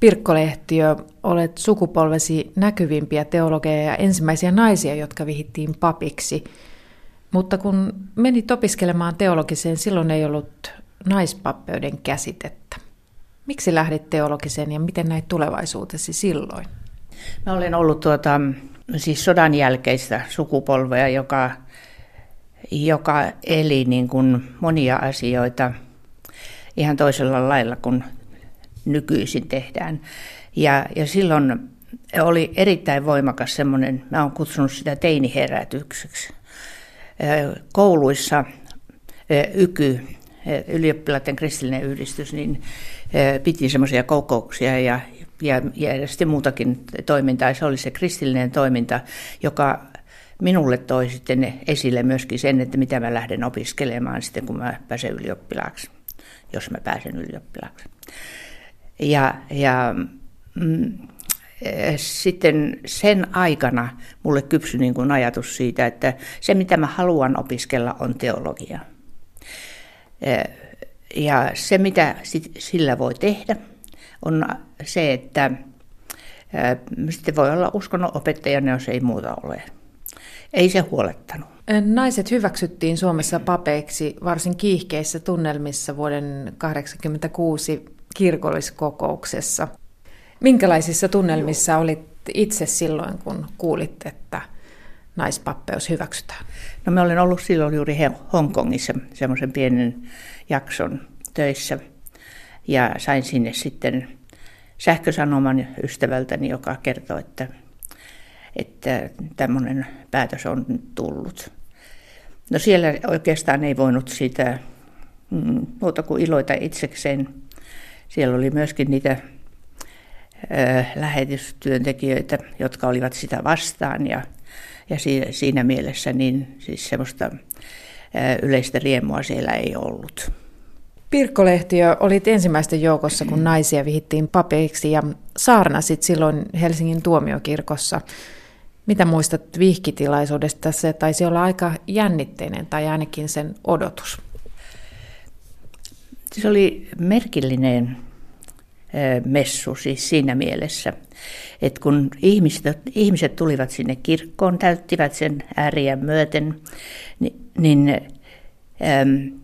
Pirkko Lehtiö, olet sukupolvesi näkyvimpiä teologeja ja ensimmäisiä naisia, jotka vihittiin papiksi. Mutta kun menit opiskelemaan teologiseen, silloin ei ollut naispappeuden käsitettä. Miksi lähdit teologiseen ja miten näit tulevaisuutesi silloin? Mä olen ollut tuota, siis sodan jälkeistä sukupolvea, joka, joka eli niin kuin monia asioita ihan toisella lailla kuin nykyisin tehdään. Ja, ja silloin oli erittäin voimakas semmoinen, mä oon kutsunut sitä teiniherätykseksi. Kouluissa YKY, ylioppilaiden kristillinen yhdistys, niin piti semmoisia kokouksia ja, ja, sitten muutakin toimintaa. Se oli se kristillinen toiminta, joka minulle toi sitten esille myöskin sen, että mitä mä lähden opiskelemaan sitten, kun mä pääsen ylioppilaaksi, jos mä pääsen ylioppilaaksi. Ja, ja mm, sitten sen aikana mulle kypsyi niin kuin ajatus siitä, että se mitä mä haluan opiskella on teologia. Ja se mitä sillä voi tehdä on se, että sitten voi olla uskonnon opettajana, jos ei muuta ole. Ei se huolettanut. Naiset hyväksyttiin Suomessa papeiksi varsin kiihkeissä tunnelmissa vuoden 1986 kirkolliskokouksessa. Minkälaisissa tunnelmissa olit itse silloin, kun kuulit, että naispappeus hyväksytään? No mä olen ollut silloin juuri Hongkongissa semmoisen pienen jakson töissä ja sain sinne sitten sähkösanoman ystävältäni, joka kertoi, että, että tämmöinen päätös on tullut. No siellä oikeastaan ei voinut sitä mm, muuta kuin iloita itsekseen. Siellä oli myöskin niitä lähetystyöntekijöitä, jotka olivat sitä vastaan ja, ja siinä mielessä niin siis semmoista yleistä riemua siellä ei ollut. Pirkko Lehtiö, olit ensimmäisten joukossa, kun naisia vihittiin papeiksi ja saarnasit silloin Helsingin tuomiokirkossa. Mitä muistat vihkitilaisuudesta? Se taisi olla aika jännitteinen tai ainakin sen odotus. Se oli merkillinen messu siis siinä mielessä, että kun ihmiset, ihmiset tulivat sinne kirkkoon, täyttivät sen ääriä myöten, niin, niin ähm,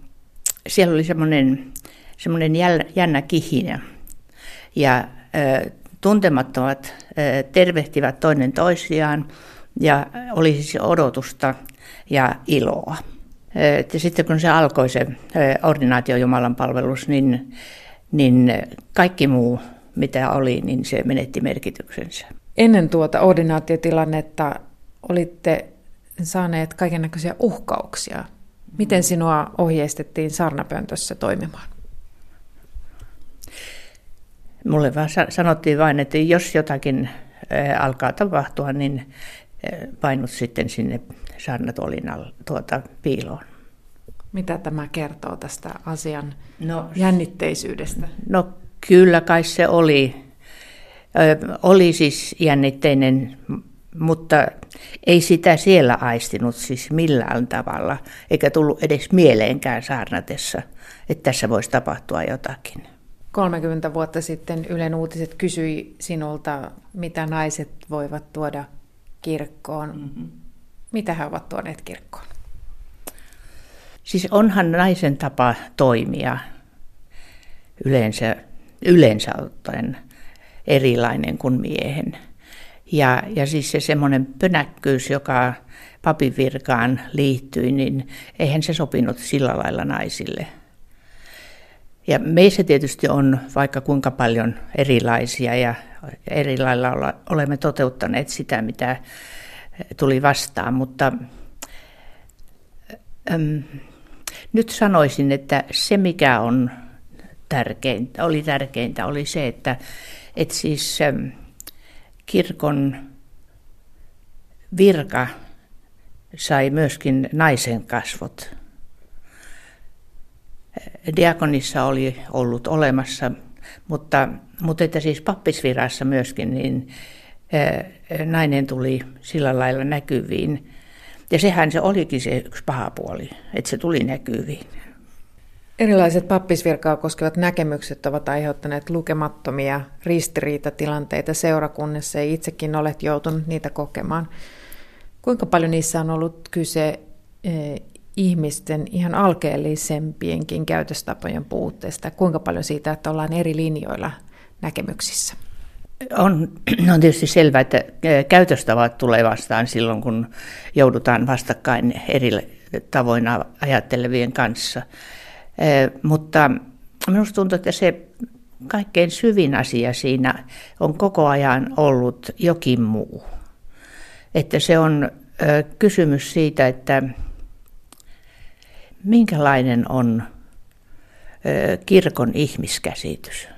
siellä oli semmoinen, semmoinen jännä kihinä. Ja äh, tuntemattomat äh, tervehtivät toinen toisiaan ja oli siis odotusta ja iloa. Ja sitten kun se alkoi se ordinaatio Jumalan palvelus, niin niin kaikki muu, mitä oli, niin se menetti merkityksensä. Ennen tuota ordinaatiotilannetta olitte saaneet kaiken näköisiä uhkauksia. Miten sinua ohjeistettiin sarnapöntössä toimimaan? Mulle vaan sanottiin vain, että jos jotakin alkaa tapahtua, niin painut sitten sinne saarnatolin tuota piiloon. Mitä tämä kertoo tästä asian no, jännitteisyydestä? No kyllä kai se oli. Ö, oli siis jännitteinen, mutta ei sitä siellä aistinut siis millään tavalla, eikä tullut edes mieleenkään saarnatessa, että tässä voisi tapahtua jotakin. 30 vuotta sitten Ylen uutiset kysyi sinulta, mitä naiset voivat tuoda kirkkoon. Mm-hmm. Mitä he ovat tuoneet kirkkoon? Siis onhan naisen tapa toimia yleensä, yleensä ottaen erilainen kuin miehen. Ja, ja siis se semmoinen pönäkkyys, joka papin virkaan liittyi, niin eihän se sopinut sillä lailla naisille. Ja meissä tietysti on vaikka kuinka paljon erilaisia ja eri lailla olemme toteuttaneet sitä, mitä tuli vastaan, mutta äm, nyt sanoisin, että se mikä on tärkeintä, oli tärkeintä, oli se, että, että siis ähm, kirkon virka sai myöskin naisen kasvot. Diakonissa oli ollut olemassa, mutta, mutta että siis pappisvirassa myöskin, niin nainen tuli sillä lailla näkyviin, ja sehän se olikin se yksi paha puoli, että se tuli näkyviin. Erilaiset pappisvirkaa koskevat näkemykset ovat aiheuttaneet lukemattomia ristiriitatilanteita seurakunnassa ja itsekin olet joutunut niitä kokemaan. Kuinka paljon niissä on ollut kyse ihmisten ihan alkeellisempienkin käytöstapojen puutteesta? Kuinka paljon siitä, että ollaan eri linjoilla näkemyksissä? On, on tietysti selvää, että käytöstavat tulee vastaan silloin, kun joudutaan vastakkain eri tavoin ajattelevien kanssa. Mutta minusta tuntuu, että se kaikkein syvin asia siinä on koko ajan ollut jokin muu. Että se on kysymys siitä, että minkälainen on kirkon ihmiskäsitys.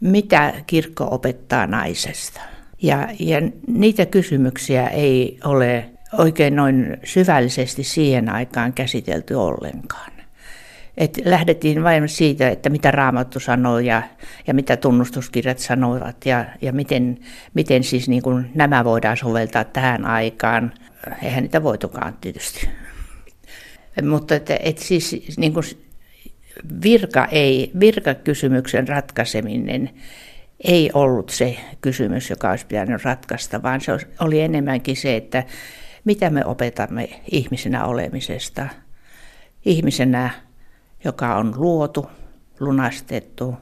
Mitä kirkko opettaa naisesta? Ja, ja niitä kysymyksiä ei ole oikein noin syvällisesti siihen aikaan käsitelty ollenkaan. Et lähdettiin vain siitä, että mitä Raamattu sanoo ja, ja mitä tunnustuskirjat sanoivat ja, ja miten, miten siis niin kuin nämä voidaan soveltaa tähän aikaan. Eihän niitä voitukaan tietysti. Mutta että, että siis niin kuin virka ei, virkakysymyksen ratkaiseminen ei ollut se kysymys, joka olisi pitänyt ratkaista, vaan se oli enemmänkin se, että mitä me opetamme ihmisenä olemisesta. Ihmisenä joka on luotu, lunastettu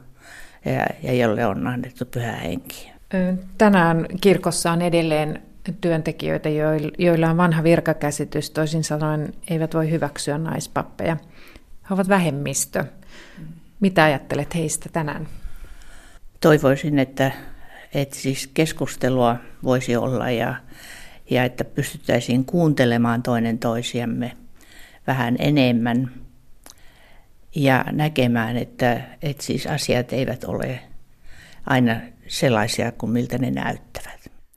ja, ja jolle on annettu pyhä henki. Tänään kirkossa on edelleen työntekijöitä, joilla on vanha virkakäsitys, toisin sanoen eivät voi hyväksyä naispappeja. He ovat vähemmistö. Mitä ajattelet heistä tänään? Toivoisin, että, että siis keskustelua voisi olla ja, ja että pystyttäisiin kuuntelemaan toinen toisiamme vähän enemmän – ja näkemään, että, että siis asiat eivät ole aina sellaisia kuin miltä ne näyttävät.